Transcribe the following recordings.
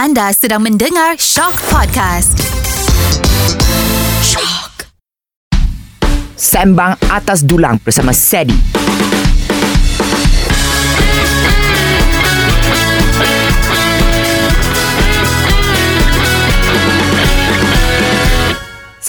Anda sedang mendengar Shock Podcast. Shock. Sembang Atas Dulang bersama Sedi.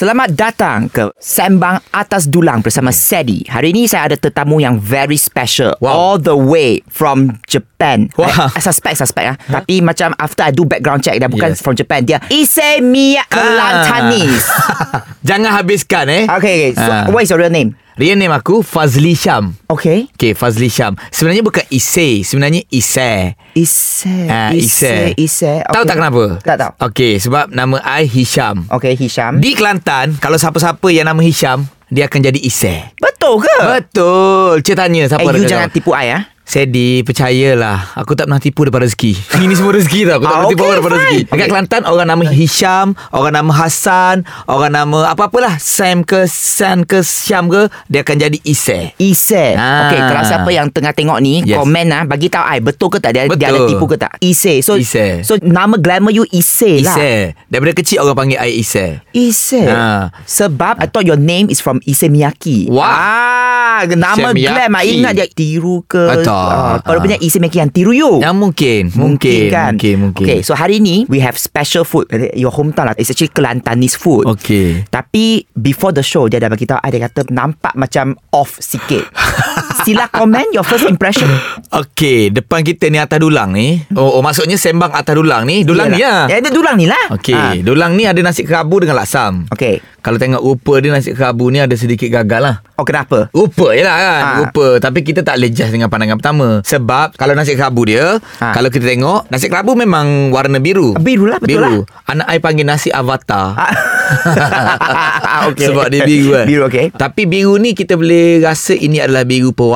Selamat datang ke Sembang Atas Dulang bersama Sedi. Hari ini saya ada tetamu yang very special. Wow. All the way from Japan. Wah. I, I suspect, suspect. ah. Tapi macam after I do background check, dia bukan Yes. from Japan. Dia Issei Miya Kelantanis. Jangan habiskan eh. Okay, okay. So, Ah. what is your real name? Real name aku Fazli Syam. Okay. Okay, Fazli Syam. Sebenarnya bukan Ise, sebenarnya Ise. Ise. Ah, Ise. Ise. Ise. Tahu tak kenapa? Tak tahu. Okay, sebab nama I Hisham. Okay, Hisham. Di Kelantan, kalau siapa-siapa yang nama Hisham, dia akan jadi Ise. Betul ke? Betul. Cik tanya siapa Eh, you jangan tahu. tipu I ah. Sedi, percayalah. Aku tak pernah tipu daripada rezeki. Ini semua rezeki tau. Aku tak Ah, pernah tipu okay, daripada rezeki. Dekat Okay. Kelantan, orang nama Hisham, orang nama Hassan, orang nama apa-apalah. Sam ke, San ke, Syam ke, dia akan jadi Ise. Ise. Ah. Okay, kalau siapa yang tengah tengok ni, Yes. komen ah, bagi tahu I betul ke tak dia, dia ada Betul. tipu ke tak? Ise. So Ise. So nama glamour you Ise lah. Ise. Daripada kecil orang panggil I Ise. Ise. Ah. Sebab I thought your name is from Ise Miyaki. Wah. Ah, nama Ise glam Miyaki. ingat dia tiru ke? Betul. Ah, kalau Ah. punya Ise Miyaki yang tiru you. Yang mungkin. Mungkin. kan Mungkin. Mungkin. Okay so hari ni We have special food Your hometown lah It's actually Kelantanese food Okay. Tapi Before the show Dia dah bagi tahu Dia kata nampak macam Off sikit Sila komen Your first impression Okay. Depan kita ni atas dulang ni. Oh, oh maksudnya sembang atas dulang ni. Dulang ni Yalah. lah. Ya dia dulang ni lah Okey, Ah. dulang ni ada nasi kerabu dengan laksam. Okey Kalau tengok rupa dia nasi kerabu ni ada sedikit gagal lah. Oh kenapa Rupa je lah kan Ha. Rupa Tapi kita tak judge dengan pandangan pertama Sebab Kalau nasi kerabu dia Ha. Kalau kita tengok Nasi kerabu memang warna biru Biru lah, betul biru. Anak I panggil nasi avatar Ah, okey. Sebab dia biru kan Biru, okey. Tapi biru ni kita boleh rasa Ini adalah biru pewarna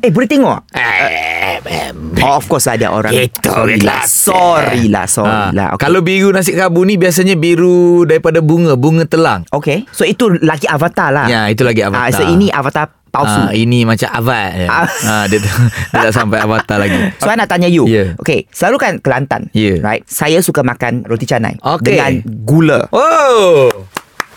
Eh boleh tengok Eh. Oh of course ada orang Itu Sorry lah Kelantan. Sorry lah Sorry Ha, lah okay. Kalau biru nasi kerabu ni Biasanya biru Daripada bunga Bunga telang Okay So itu lagi avatar lah Ya itu lagi avatar Ah, So ini avatar palsu Ah, ini macam avat je. Ah. Ah, dia, dia tak sampai avatar lagi. So I nak tanya you Ya. Okay Selalu kan Kelantan Ya. Right Saya suka makan roti canai Okey. Dengan gula Oh.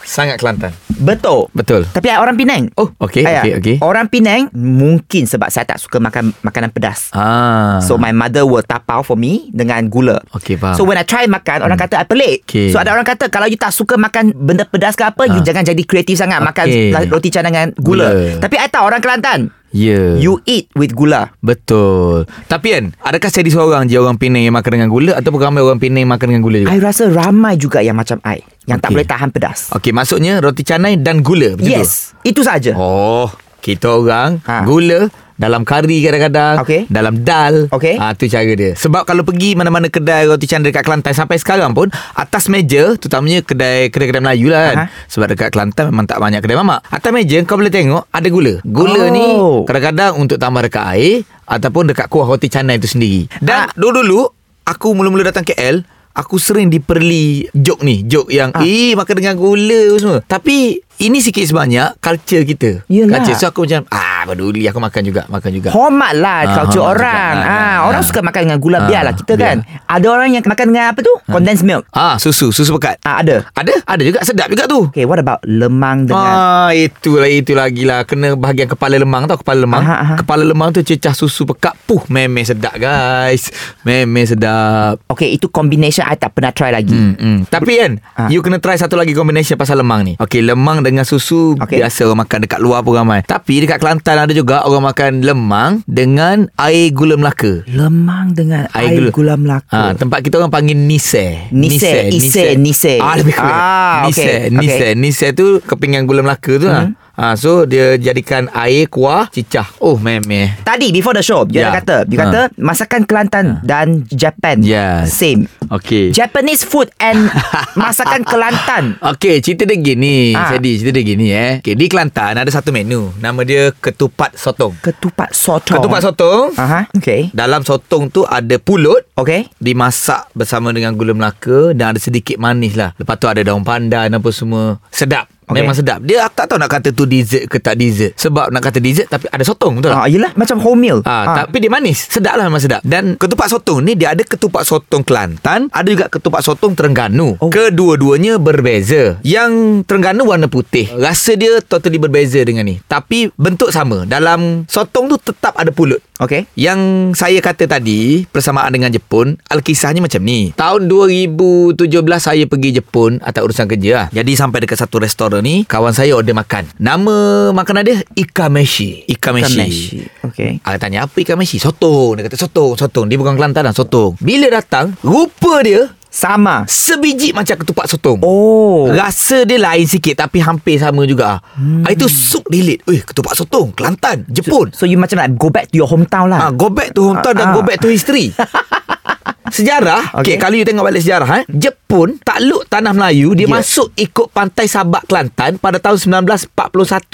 Sangat Kelantan. Betul Betul. Tapi orang Penang Oh, okey, okey, okey. Orang Penang Mungkin sebab saya tak suka makan Makanan pedas Ah. So my mother will tapau for me Dengan gula Okey, faham. So when I try makan Orang kata I pelik Okey. So ada orang kata Kalau you tak suka makan Benda pedas ke apa You Ah. jangan jadi kreatif sangat Makan Okey. roti canai dengan gula, Gula. Tapi I tahu orang Kelantan Ya. You eat with gula Betul. Tapi kan, adakah saya seorang je orang Penang yang makan dengan gula ataupun ramai orang Penang makan dengan gula juga? I rasa ramai juga yang macam I Yang tak Okey. boleh tahan pedas Okey, maksudnya roti canai dan gula, betul Yes Itu saja Oh, kita orang Ha. gula dalam kari kadang-kadang, Okey. dalam dal. Okey. Ah tu cara dia. Sebab kalau pergi mana-mana kedai roti canai dekat Kelantan sampai sekarang pun atas meja, terutamanya kedai kedai-kedai Melayu lah kan. Aha. Sebab dekat Kelantan memang tak banyak kedai mamak. Atas meja kau boleh tengok ada gula. Gula Oh. ni kadang-kadang untuk tambah dekat air ataupun dekat kuah roti canai itu sendiri. Dan Ah. dulu-dulu aku mula-mula datang KL Aku sering diperli joke ni Joke yang Ah. Eh makan dengan gula semua Tapi ini sikit sebanyak Culture kita Yelah. Culture So aku macam Ah peduli Aku makan juga Makan juga Hormat lah Ah, culture hormat orang. juga. Ah, Ah, orang ah. suka makan dengan gula Ah, biarlah kita biar. kan. Ada orang yang makan dengan apa tu? Condensed milk. Ah susu Susu pekat Ah, ada. Ada Ada juga Sedap juga tu Okay, what about lemang dengan Ah itulah itu lagi lah kena bahagian kepala lemang tau kepala lemang Aha, aha. kepala lemang tu cecah susu pekat puh memeh sedap guys memeh sedap Okay, itu combination I tak pernah try lagi. Hmm, hmm. Tapi kan Ah. You kena try satu lagi combination Pasal lemang ni Okay lemang dengan susu okay. Biasa orang makan Dekat luar pun ramai Tapi dekat Kelantan ada juga Orang makan lemang Dengan air gula Melaka Lemang dengan air, Air gula, gula. Melaka. Ah, tempat kita orang panggil nise. Nise, ise, nise. Ah, lebih kurang. Ah, nise, okey, nise. okey. Nise tu kepinggan gula Melaka tu lah. Ah, so dia jadikan air kuah cicah. Oh, memeh. Tadi before the show Dia dah kata Dia Ha. kata Masakan Kelantan Dan Japan Yes. Same Okey. Japanese food And Masakan Kelantan Okey, cerita dia gini. Ah. Jadi, cerita dia gini eh. Okay, di Kelantan ada satu menu. Nama dia ketupat sotong. Ketupat sotong Ketupat sotong. Aha, Okay Dalam sotong tu ada pulut. Okay Dimasak bersama dengan gula Melaka dan ada sedikit manis lah. Lepas tu ada daun pandan apa semua. Sedap. Okay. Memang sedap. Dia aku tak tahu nak kata tu dessert ke tak dessert. Sebab nak kata dessert Tapi ada sotong betul tak? Ah, yelah macam whole meal. Ah, Tapi dia manis. Sedap lah memang sedap. Dan ketupat sotong ni Dia ada ketupat sotong Kelantan Ada juga ketupat sotong Terengganu. Oh. Kedua-duanya berbeza. Yang Terengganu warna putih. Rasa dia totally berbeza dengan ni. Tapi bentuk sama. Dalam sotong tu tetap ada pulut. Okay. yang saya kata tadi Persamaan dengan Jepun Alkisahnya macam ni. Tahun 2017 Saya pergi Jepun Atas urusan kerja lah. Jadi sampai dekat satu restoran ni Kawan saya order makan Nama makanan dia Ikameshi Ikameshi, Ikameshi. Okay. Ah, tanya apa ikan meshi? Sotong. Dia kata sotong, sotong. Dia bukan Kelantan lah, sotong. Bila datang, rupa dia Sama. sebiji macam ketupat sotong. Oh. Rasa dia lain sikit tapi hampir sama juga. Hmm. Itu sup dilit. Eh, ketupat sotong, Kelantan, Jepun. So you macam like go back to your hometown Ah, lah. go back to hometown dan Ah. go back to history. Sejarah okay. okay, Okay. kalau you tengok balik sejarah eh, Jepun takluk tanah Melayu Dia Yeah. masuk ikut pantai Sabak Kelantan Pada tahun 1941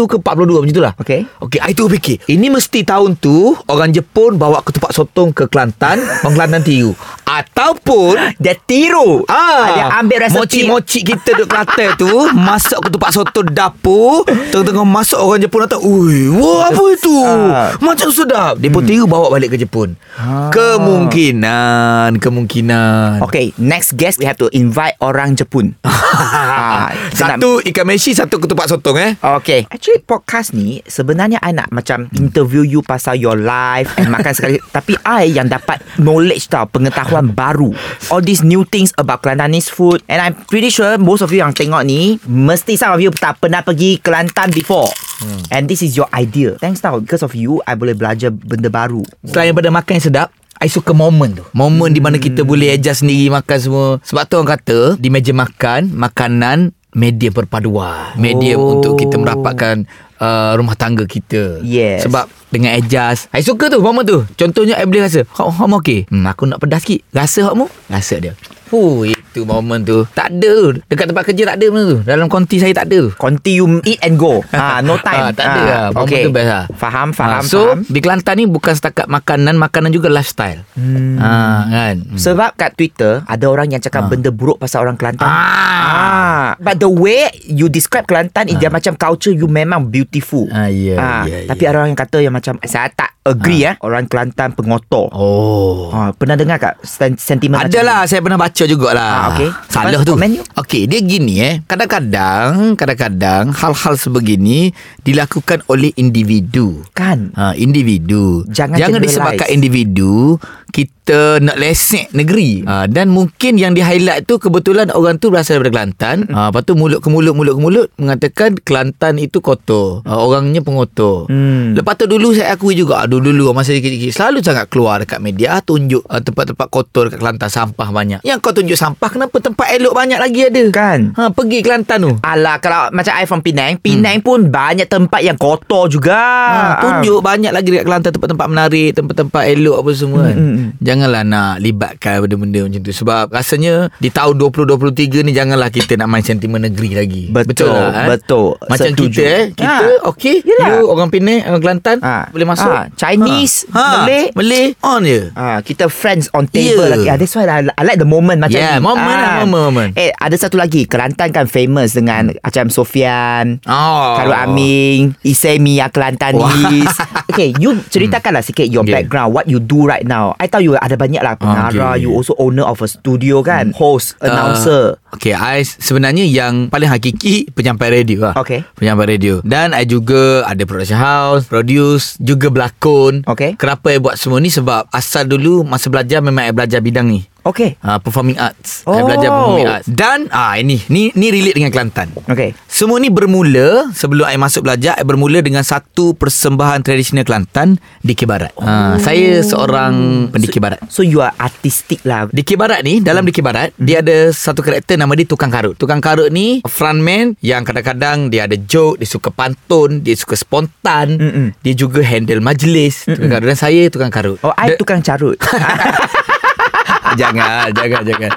ke 42 macam itulah Okay. Okey, I tu fikir Ini mesti tahun tu Orang Jepun bawa ketupat sotong ke Kelantan Orang Kelantan tiru Ataupun Dia tiru. Ah, Dia ambil resepi. Moci-moci kita duduk Kelantan tu Masak ketupat soto dapur Tengah-tengah masak orang Jepun datang Ui, wah apa itu Ah. Macam sedap Dia pun tiru bawa balik ke Jepun Ah. Kemungkinan Kemungkinan. Okay, next guest we have to invite orang Jepun. Ah, nak- Satu ikan meshi Satu ketupat sotong eh? Okay. Actually podcast ni Sebenarnya I nak macam Interview you pasal your life And makan sekali. Tapi I yang dapat Knowledge tau Pengetahuan baru. All these new things About Kelantanese food. And I'm pretty sure Most of you yang tengok ni Mesti some of you Tak pernah pergi Kelantan before. And this is your idea. Thanks tau Because of you I boleh belajar Benda baru. Selain daripada makan yang sedap I suka momen tu. Momen di mana kita boleh adjust sendiri makan semua. Sebab tu orang kata Di meja makan Makanan Media perpaduan. Media Oh. untuk kita merapatkan uh, Rumah tangga kita. Yes. Sebab dengan adjust. I suka tu momen tu. Contohnya I boleh rasa Hak hak okey hmm, Aku nak pedas sikit. Rasa hakmu Rasa dia. Fuh, itu momen tu. Tak ada. Tu Dekat tempat kerja tak ada benda tu. Dalam konti saya tak ada. Conti you eat and go. Ah, No time. Ah, tak ada lah. Momen tu best lah. Faham, faham, Ah, So faham. di Kelantan ni Bukan setakat makanan Makanan juga lifestyle. Hmm. ha, kan? Sebab kat Twitter Ada orang yang cakap Benda buruk pasal orang Kelantan. Ah. Ah, But the way You describe Kelantan Is dia macam culture You memang beautiful. Ah, ya, Ah, ya, Tapi ada orang yang kata Yang macam Saya tak agree eh Orang Kelantan pengotor Oh Ah, Pernah dengar sen- Sentimen macam Adalah saya pernah baca jugalah. Ah, okey. Salah tu. Okey, dia gini eh. Kadang-kadang, kadang-kadang hal-hal sebegini dilakukan oleh individu. Kan Ha, individu. Jangan Jangan disebabkan individu kita nak lesek negeri. Ha, dan mungkin yang di highlight tu kebetulan orang tu berasal daripada Kelantan. Ha, lepas tu mulut ke mulut mulut ke mulut mengatakan Kelantan itu kotor. Ha, orangnya pengotor. Hmm. Lepas tu dulu saya akui juga dulu-dulu masa kecil-kecil selalu sangat keluar dekat media tunjuk uh, tempat-tempat kotor dekat Kelantan sampah banyak. Yang kau tunjuk sampah kenapa tempat elok banyak lagi ada? Kan Ha pergi Kelantan tu. Alah kalau macam I from Penang Penang pun banyak tempat yang kotor juga Ha, tunjuk banyak lagi dekat Kelantan tempat-tempat menarik, tempat-tempat elok apa semua kan. Hmm, hmm, hmm. Janganlah nak libatkan benda-benda macam tu sebab rasanya di tahun 2023 ni janganlah kita nak main sentimen negeri lagi. Betul, lah, betul. Macam Setuju. kita eh, kita Ha. okey, you orang Penang, orang Kelantan Ha. boleh masuk. Ha, Chinese, ha. Malay. Malay on je. Ah, kita friends on table Yeah. lagi. Ah, that's why I, I like the moment macam Yeah, ni. moment lah, Ah. moment, moment. Eh, ada satu lagi. Kelantan kan famous dengan macam Sofian, Oh. Karul Aming, Isai Mia Kelantanis. okay, you ceritakanlah sikit your Okay. background, what you do right now. I tahu you ada banyak lah pengarah, Okay. you also owner of a studio kan, host, announcer. Uh, okay, I sebenarnya yang paling hakiki penyampai radio lah. Okay. Penyampai radio. Dan I juga ada production house, produce, juga berlakon. Okay. Kenapa I buat semua ni sebab asal dulu masa belajar memang I belajar bidang ni. Okay. Uh, performing arts. Oh. belajar performing arts. Dan ah ini ni ni relate dengan Kelantan. Okay. Semua ni bermula sebelum I masuk belajar I bermula dengan satu persembahan tradisional Kelantan di Kibarat. Oh. Uh, saya seorang pendikir barat. So you are artistic lah. Dikir Barat ni Dalam Dikir Barat Dia ada satu karakter Nama dia Tukang Karut Tukang Karut ni Frontman Yang kadang-kadang Dia ada joke Dia suka pantun Dia suka spontan Mm-mm. Dia juga handle majlis Tukang Karut Dan saya Tukang Karut Oh, I Dan- tukang carut. Jangan Jangan jangan.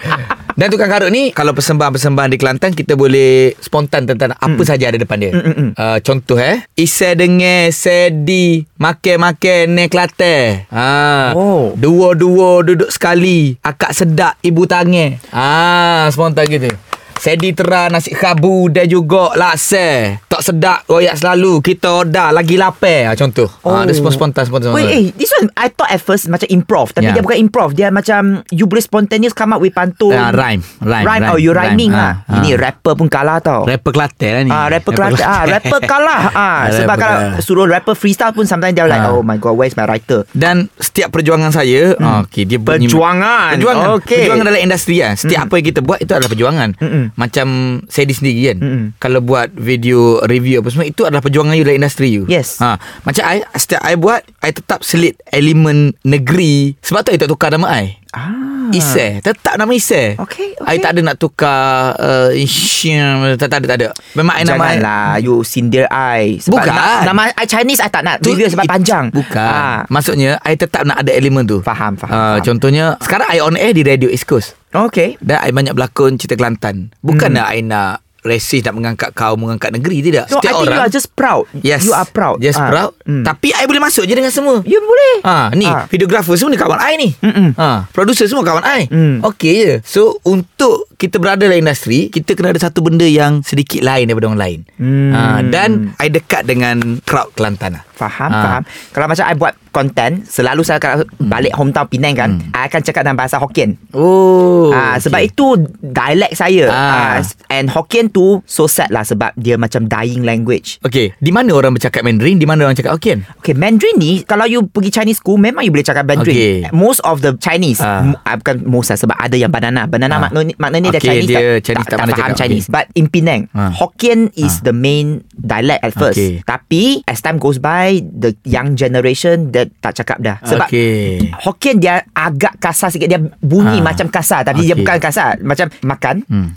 Dan Tukang Karut ni Kalau persembahan-persembahan di Kelantan Kita boleh Spontan tentang Apa saja ada depan dia. Mm, mm, mm. uh, Contoh eh. Isai dengar Sedi Makan-makan Ni Kelantan. Ha. Oh. Dua-dua duduk sekali Akak sedap Ibu tangan. Ah, Spontan gitu Sedi terang nasi khabu dan juga laksa. Tak sedap royak selalu. Kita order lagi lapar. Ha, contoh. Oh. Ha, dia spontan spontan. Wait, eh, this one I thought at first macam improv, tapi Yeah. dia bukan improv. Dia macam you boleh spontaneous come up with pantun. Ah, rhyme, rhyme, rhyme. rhyme, Oh, you rhyming Ah, lah. Ini ah. rapper pun kalah tau. Rapper Kelantan lah ni. Ah, rapper Kelantan. Ah, rapper kalah. Ah, sebab kalau suruh rapper freestyle pun sometimes dia like, Ah. oh my god, where's my writer? Dan setiap perjuangan saya hmm. okay, dia bunyi- Perjuangan. Perjuangan Okey. Perjuangan dalam industri kan Setiap apa yang kita buat Itu adalah perjuangan Mm-mm. Macam Saya di sendiri kan? Mm-mm. Kalau buat video Review apa semua Itu adalah perjuangan you Dalam industri you? Yes. ha, Macam I Setiap I buat I tetap selit Elemen negeri. Sebab tu I tak tukar nama I Ah. Isai Tetap nama Isai Okey, I okey. tak ada nak tukar uh, Isyam tak, tak ada tak ada. Memang I nama I Janganlah You sindir I Sebab Bukan. na- Nama I Chinese I tak nak. Tu- sebab it- panjang. Bukan. Ah. Maksudnya I tetap nak ada elemen tu. Faham, faham, Ah, faham. Contohnya Sekarang I on air di Radio East Coast. Okay. Dan I banyak berlakon cerita Kelantan. Bukan nak I nak Resis nak mengangkat kaum Mengangkat negeri Tidak No, I Setiap think orang you are just proud Yes You are proud Just Ah. proud Hmm. Tapi I boleh masuk je dengan semua You boleh Ha, ni Ah. videographer semua ni kawan I ni. Mm-mm. Ha, producer semua kawan I. Mm. Okey je. So untuk kita berada dalam industri, kita kena ada satu benda yang sedikit lain daripada orang lain. Mm. Ha, dan I dekat dengan crowd Kelantan lah. Faham, Ah. faham. Kalau macam I buat content, selalu saya kalau balik hometown Penang kan, I akan cakap dalam bahasa Hokkien. Hmm. Oh. Ah, sebab itu dialek saya. Ah. Ah. and Hokkien tu so sad lah sebab dia macam dying language. Okey, di mana orang bercakap Mandarin, di mana orang cakap Hokkien? Okay, Mandarin ni kalau you pergi Chinese school memang you boleh cakap Mandarin. Okay. Most of the Chinese, ah, bukan most lah sebab ada yang banana. Banana makna maknanya dia Okay, Chinese dia tak, Chinese tak, tak tak, faham cakap. Chinese. Okay. But in Penang, Ah. Hokkien is Ah. the main dialect at first. Okay. Tapi as time goes by, the young generation dia tak cakap dah. Sebab Okey. Hokkien dia agak kasar sikit Dia bunyi Ah. macam kasar Tapi dia Okey. bukan kasar Macam makan Hmm.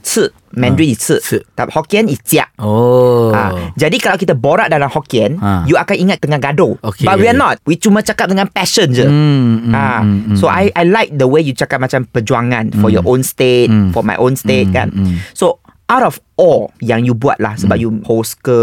Mandarin is ce ce. Tapi Hokkien is jiak Oh. Ah, jadi kalau kita borak dalam Hokkien, Ah. you akan ingat tengah gaduh. Okey. But we are not. We cuma cakap dengan passion je. Hmm, hmm, ah, hmm, hmm. so I I like the way you cakap macam perjuangan for your own state, Hmm. for my own state Hmm, kan. hmm. So out of all yang you buat lah sebab you host ke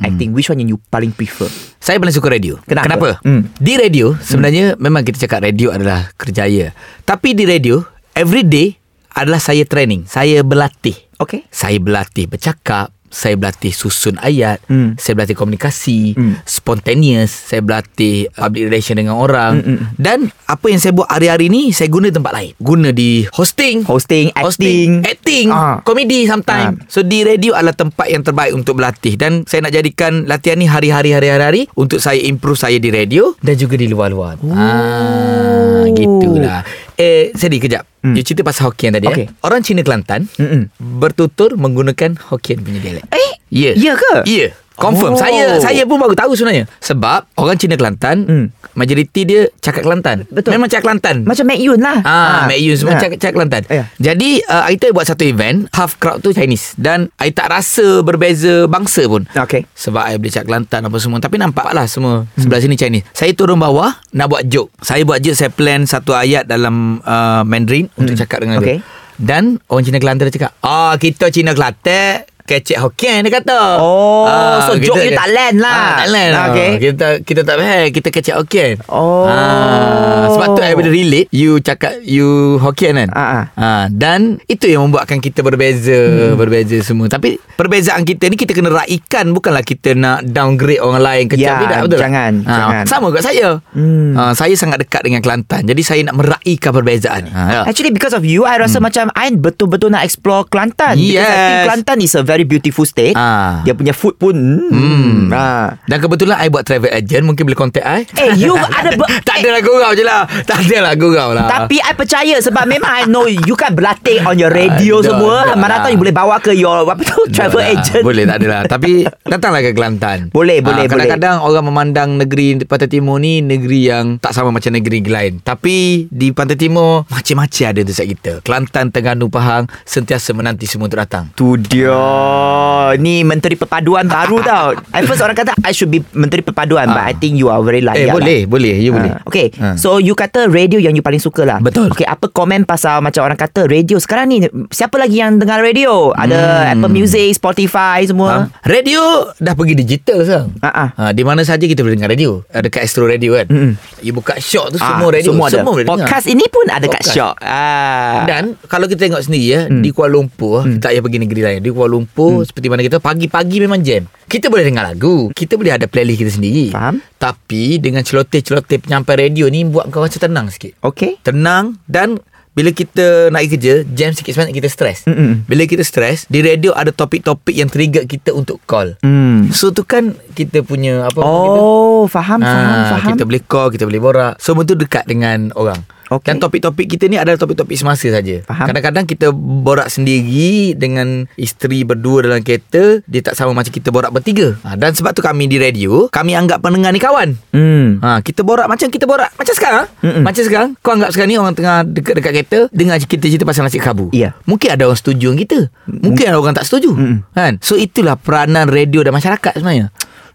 acting, which one yang you paling prefer? Saya paling suka radio. Kenapa? Kenapa? Hmm. Di radio sebenarnya memang kita cakap radio adalah kerjaya. Tapi di radio every day adalah saya training. Saya berlatih. Okay. Saya berlatih bercakap, saya berlatih susun ayat, Hmm. saya berlatih komunikasi, Hmm. spontaneous, saya berlatih public relation dengan orang Hmm, hmm, hmm. dan apa yang saya buat hari-hari ni saya guna tempat lain. Guna di hosting, Hosting, acting. acting, Ah. komedi sometimes. So di radio adalah tempat yang terbaik untuk berlatih dan saya nak jadikan latihan ni hari-hari hari-hari untuk saya improve saya di radio dan juga di luar-luar. Ah, gitulah. Eh, sedih kejap. Hmm. You cerita pasal Hokkien tadi eh. Orang Cina Kelantan Mm-mm. bertutur menggunakan Hokkien punya dialek. Eh, Ya. ya ke? Ya. Confirm. Oh. Saya saya pun baru tahu sebenarnya. Sebab orang Cina Kelantan, Hmm. majoriti dia cakap Kelantan. Betul. Memang cakap Kelantan. Macam Mek Yun lah. Ah, Mek Yun semua Ah. cakap, cakap Kelantan. Ya. Jadi uh, Aita buat satu event, half crowd tu Chinese dan I tak rasa berbeza bangsa pun. Okay. Sebab I boleh cakap Kelantan apa semua Tapi nampak lah semua Sebelah sini Chinese Saya turun bawah Nak buat joke Saya buat joke Saya plan satu ayat Dalam uh, Mandarin Untuk cakap dengan Okay. dia Dan Orang Cina Kelantan dia cakap Ah kita Cina Kelantan Kecek Hokkien dia kata Oh, Ah, so kita- joke you tak land lah. ah, Tak land lah Okay. Kita kita tak faham Kita kecek Hokkien Oh. ah, Sebab tu I boleh relate You cakap You Hokkien kan Ah, ah. Ah, Dan Itu yang membuatkan kita berbeza hmm. Berbeza semua Tapi Perbezaan kita ni Kita kena raikan Bukanlah kita nak Downgrade orang lain Kecap Ya, Tidak betul jangan, Ah, jangan. Sama juga saya Hmm. ah, Saya sangat dekat dengan Kelantan Jadi saya nak meraikan perbezaan ah, ya. Actually because of you I rasa macam I betul-betul nak explore Kelantan Because I think Yes. Kelantan is a very beautiful state Ah. Dia punya food pun hmm. Hmm. ah. Dan kebetulan I buat travel agent Mungkin boleh contact I Eh, you ada ber- Tak ada lah gurau je lah Tak ada lah gurau lah Tapi I percaya Sebab memang I know You kan berlatih On your radio Dah, semua dah Mana lah. tahu you boleh bawa ke Your apa tu Travel lah. agent Boleh tak ada lah Tapi datanglah ke Kelantan Boleh, boleh, Ah, Kadang-kadang orang memandang negeri Pantai Timur ni Negeri yang tak sama macam negeri lain Tapi di Pantai Timur Macam-macam ada dekat kita Kelantan, Terengganu, Pahang Sentiasa menanti semua untuk datang Tu dia Oh, ni menteri perpaduan baru tau. At first orang kata I should be menteri perpaduan but Ah. I think you are very layak Eh lah. boleh Boleh You boleh Ah, Okay Ah. So you kata radio yang you paling suka lah Betul. Okay apa komen pasal Macam orang kata radio Sekarang ni Siapa lagi yang dengar radio Ada Hmm. Apple Music Spotify semua Radio dah pergi digital sekarang. Ah. Ha, di mana saja kita boleh dengar radio. Ada kat Astro Radio kan. Mm-mm. You buka shop tu Ah, semua radio. Semua ada boleh dengar. Podcast ini pun ada kat shop ah. Dan kalau kita tengok sendiri ya Hmm. di Kuala Lumpur tak payah pergi negeri lain. Di Kuala Lumpur seperti mana kita pagi-pagi memang jam. Kita boleh dengar lagu. Kita boleh ada playlist kita sendiri. Faham. Tapi dengan celoteh-celoteh penyampai radio ni buat kau rasa tenang sikit. Okay Tenang dan bila kita nak pergi kerja Jam sikit sebanyak kita stres Mm-mm. Bila kita stres Di radio ada topik-topik Yang trigger kita untuk call Hmm. So tu kan Kita punya Apa orang kita Oh Faham Faham Ah, Faham Kita boleh call Kita boleh borak Semua tu dekat dengan orang Okey. Dan topik-topik kita ni Adalah topik-topik semasa saja. Kadang-kadang kita borak sendiri Dengan isteri berdua dalam kereta Dia tak sama macam kita borak bertiga ha, Dan sebab tu kami di radio Kami anggap pendengar ni kawan Hmm Ha, kita borak macam kita borak macam sekarang. Mm-mm. Macam sekarang kau anggap sekarang ni orang tengah dekat-dekat kereta dengar kita cerita pasal nasi kabu. Ya. Mungkin ada orang setuju dengan kita. Mungkin ada orang tak setuju. Mm-mm. Kan? So itulah peranan radio dan masyarakat sebenarnya.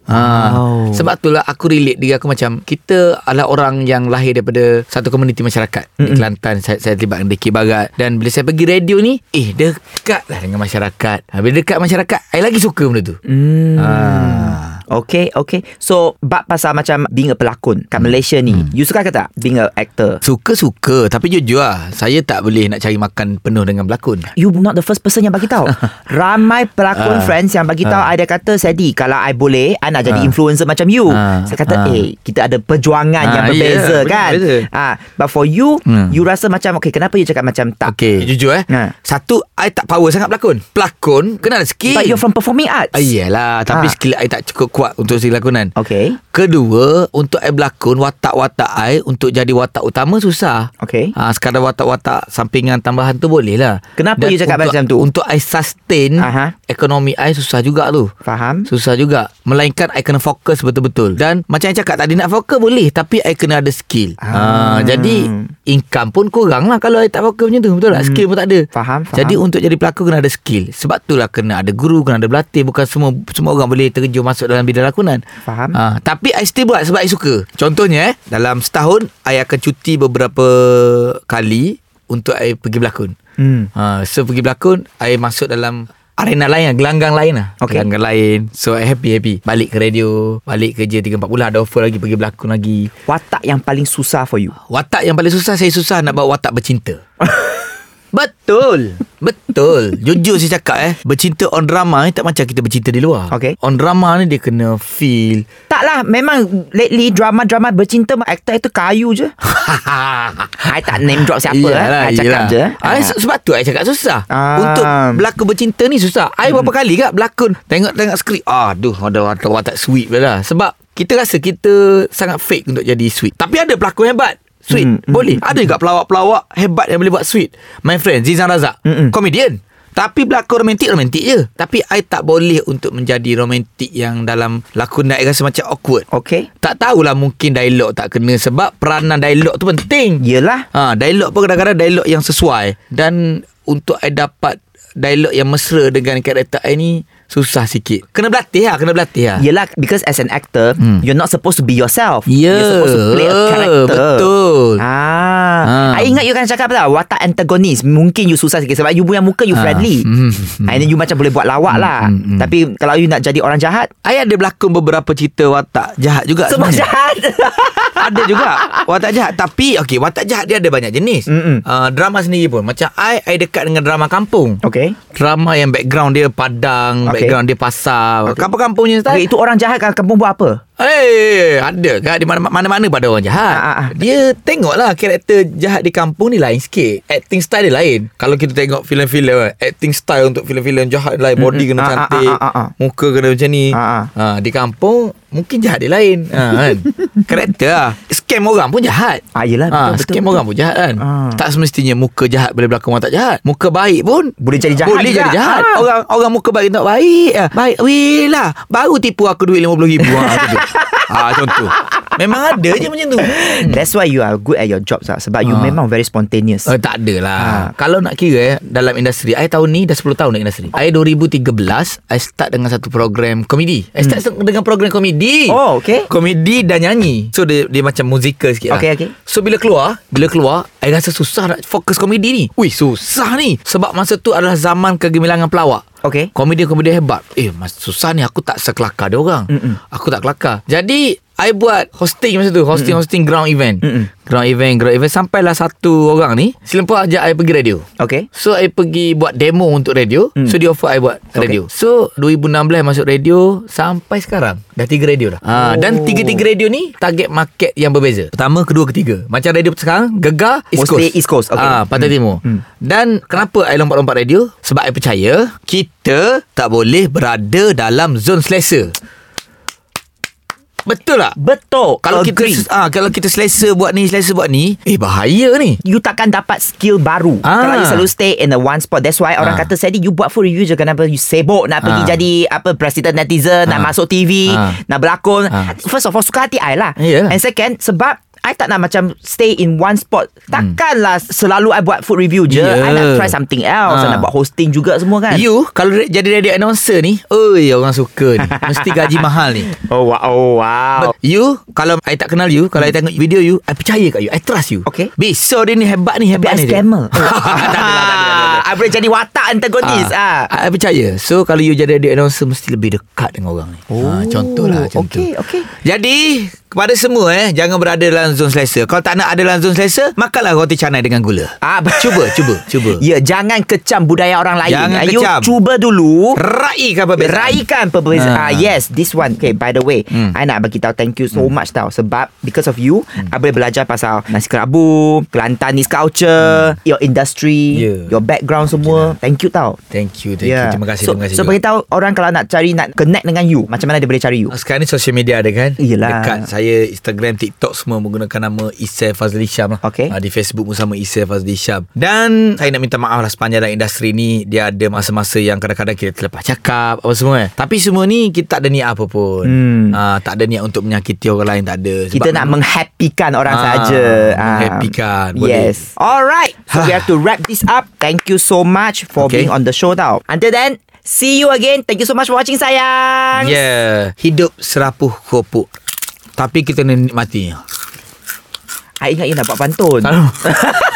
Ha, Wow. sebab itulah aku relate diri aku macam kita adalah orang yang lahir daripada satu komuniti masyarakat di Mm-mm. Kelantan saya, saya terlibat dengan Deki Barat dan bila saya pergi radio ni eh dekat lah dengan masyarakat ha, bila dekat masyarakat saya lagi suka benda tu Hmm. Ah. Okay, okay. So, bab pasal macam being a pelakon kat Malaysia ni, Hmm. you suka ke tak being a actor? Suka-suka Tapi jujur lah Saya tak boleh nak cari makan penuh dengan pelakon You not the first person yang bagi tahu. Ramai pelakon Ah. friends yang bagi tahu Ah. I kata Sadi kalau I boleh I nak jadi Ah. influencer macam you. Ah. Saya kata Ah. eh kita ada perjuangan Ah, yang ya, berbeza betul, kan. berbeza. Ah but for you Hmm. you rasa macam okay kenapa you cakap macam tak? Okay Jujur eh Ha. Satu I tak power sangat pelakon Pelakon Kena ada skill But you're from performing arts. Ah, Iyalah Tapi Ah. skill I tak cukup kuat Untuk segi lakonan Okay. Kedua Untuk I berlakon Watak-watak I Untuk jadi watak utama Susah Okay. Ha, sekadar watak-watak sampingan tambahan tu boleh lah. Kenapa you cakap untuk, macam tu? Untuk I sustain Aha. ekonomi I susah juga tu. Faham? Susah juga Melainkan I kena fokus betul-betul Dan macam yang cakap tadi Nak fokus boleh Tapi I kena ada skill Ah. ha, Jadi Income pun kurang lah Kalau I tak fokus macam tu Betul tak? Skill pun tak ada Faham, faham. Jadi untuk jadi pelakon Kena ada skill Sebab tu lah Kena ada guru Kena ada berlatih Bukan semua Semua orang boleh terjun Masuk dalam bidang lakonan Faham. ha, Tapi I still buat Sebab I suka Contohnya eh Dalam setahun I akan cuti beberapa Kali Untuk I pergi berlakon Hmm. Ha, so pergi berlakon I masuk dalam Arena lain lah Gelanggang lain lah. Okay. Gelanggang lain. So I happy-happy Balik ke radio Balik kerja 3-4 bulan Ada offer lagi Pergi berlakon lagi. Watak yang paling susah for you. Watak yang paling susah Saya susah nak bawa watak bercinta Betul Betul Jujur saya cakap eh Bercinta on drama ni Tak macam kita bercinta di luar Okay. On drama ni dia kena feel Taklah memang lately drama-drama bercinta aktor itu kayu je. I tak name drop siapa eh. I cakap je. Ah, se- sebab tu I cakap susah. Ah. Untuk berlakon bercinta ni susah. I berapa kali kak berlakon tengok-tengok skrip. Aduh, ada watak-watak sweet lah. Sebab kita rasa kita sangat fake untuk jadi sweet. Tapi ada pelakon hebat. Sweet hmm, Boleh. Ada juga pelawak-pelawak Hebat yang boleh buat sweet. My friend Zizan Razak Hmm, hmm. Komedian tapi berlakon romantik Romantik je. Tapi I tak boleh Untuk menjadi romantik Yang dalam Lakonan I rasa macam awkward. Okay. Tak tahulah mungkin dialog tak kena Sebab peranan dialog tu penting. Yelah. Ha, dialog pun kadang-kadang dialog yang sesuai. Dan untuk I dapat dialog yang mesra dengan karakter I ni susah sikit. Kena berlatih lah, kena berlatih lah. Yelah because as an actor Hmm. You're not supposed to be yourself Ya, You're supposed to play a character betul. Ah, Ah. I ingat you kan cakap lah Watak antagonis Mungkin you susah sikit Sebab you punya muka you Ah. friendly Hmm, hmm. And then you macam boleh buat lawak lah hmm, hmm. Tapi kalau you nak jadi orang jahat I ada berlakon beberapa cerita watak jahat juga Semua sebenarnya. jahat ada juga watak jahat tapi okey watak jahat dia ada banyak jenis. Mm-mm. Uh, drama sendiri pun macam I I dekat dengan drama kampung. Okay Drama yang background dia padang, Okey. Background dia pasar. Okey. Kampung-kampung punya style. Okay, itu orang jahat kampung buat apa? Eh, ada kan di mana mana-mana pada orang jahat. Ah, ah, ah. Dia tengoklah karakter jahat di kampung ni lain sikit. Acting style dia lain. Kalau kita tengok filem-filem acting style untuk filem-filem jahat lain, body kena Ah, ah, cantik, ah, ah, ah. muka kena macam ni. Ah, ah. Ha, di kampung mungkin jahat dia lain. Ha, kan. karakter lah. Scam orang pun jahat. Ah, yelah, Ha, betul, betul, scam betul. orang pun jahat kan. Ah. Tak semestinya muka jahat boleh berlakon orang tak jahat. Muka baik pun Boleh jadi jahat Boleh juga. jadi jahat. Ah. Orang orang muka baik tak baik. Baik. Weh lah. Baru tipu aku duit RM50,000. Ha. ah, Contoh Memang ada je macam tu That's why you are good at your job sah. Sebab you Ah. memang very spontaneous Oh, tak adalah. Ha. Kalau nak kira eh, dalam industri, I tahun ni dah 10 tahun dalam industri. I 2013, I start dengan satu program komedi. I start dengan program komedi. Hmm. Oh, okay. Komedi dan nyanyi. So dia, dia macam musical sikit Okay, lah. okay. So bila keluar, bila keluar, I rasa susah nak fokus komedi ni. Wih, susah ni. Sebab masa tu adalah zaman kegemilangan pelawak. Okay Komedi-komedi hebat. Eh mas, susah ni Aku tak sekelakar dia orang. Mm-mm. Aku tak kelakar. Jadi I buat hosting masa tu Hosting-hosting ground event Mm-mm. Ground event Ground event Sampailah satu orang ni Selempah ajak I pergi radio Okay So I pergi buat demo untuk radio Hmm. So dia offer I buat Okay. radio So 2016 masuk radio Sampai sekarang Dah tiga radio dah ha, Dan Oh. tiga-tiga radio ni Target market yang berbeza Pertama, kedua, ketiga Macam radio sekarang Gegar East Mostly Coast East Coast, okay. Ah, Pantai Hmm. Timur Hmm. Dan kenapa I lompat-lompat radio Sebab I percaya Kita tak boleh berada dalam zon selesa Betul tak? Betul Kalau Agree. kita ah, kalau kita selesa buat ni, selesa buat ni, eh bahaya ni. You takkan dapat skill baru Ah. Kalau you selalu stay in the one spot That's why orang Ah. kata Sadi you buat food review je Kenapa you sibuk Nak pergi Ah. jadi Apa President netizen Nak Ah. masuk TV Ah. Nak berlakon Ah. First of all Suka hati I lah Yalah. And second Sebab I tak nak macam Stay in one spot Takkanlah Selalu I buat food review je Ya. I nak try something else I Ah. nak buat hosting juga semua kan You kalau re- jadi radio announcer ni, oi orang suka ni. Mesti gaji mahal ni. Oh wow, oh, wow. But you kalau I tak kenal you, kalau I tengok video you, I percaya kat you. I trust you. Okay. Besok dia ni hebat ni, Tapi hebat I ni. dia. scammer tak ada, tak ada, tak ada, tak ada. I boleh jadi watak antagonis ah. Ah, I percaya So kalau you jadi radio announcer Mesti lebih dekat dengan orang ni oh, ah, Contohlah macam okay, okay. Jadi Kepada semua eh Jangan berada dalam zon selesa Kalau tak nak ada dalam zon selesa Makanlah roti canai dengan gula Ah, Cuba Cuba Cuba Ya, jangan kecam budaya orang lain. Jangan you kecam. cuba dulu. Raikan perbezaan Raikan perbezaan. Ah. Ah. yes, this one. Okay, by the way, Hmm. I nak bagi tahu thank you so much tau sebab because of you, I boleh belajar pasal nasi kerabu, Kelantanis culture, your industry, Yeah. your background semua. Thank you tau. Thank you Thank you Terima kasih Ya. So, terima kasih so juga. beritahu orang kalau nak cari nak connect dengan you, macam mana dia boleh cari you? Ah, Sekarang ni social media ada kan Iyalah. Dekat saya Instagram TikTok semua Menggunakan nama Isai Fazli Syam lah Okay. Ah, Di Facebook pun sama Isai Fazli Syam Dan Saya nak minta maaf lah Sepanjang dalam industri ni Dia ada masa-masa yang Kadang-kadang kita terlepas cakap Apa semua eh. Tapi semua ni Kita tak ada niat apa pun Hmm. Ah, Tak ada niat untuk menyakiti orang lain Tak ada Kita nak menghappykan orang Ah, saja. menghappykan. Boleh. Yes. Alright. So we have to wrap this up. Thank you so much for Okay. being on the show tau. Until then, see you again. Thank you so much for watching sayang. Yeah Hidup serapuh kopuk Tapi kita nak nikmatinya I ingat you nak buat pantun.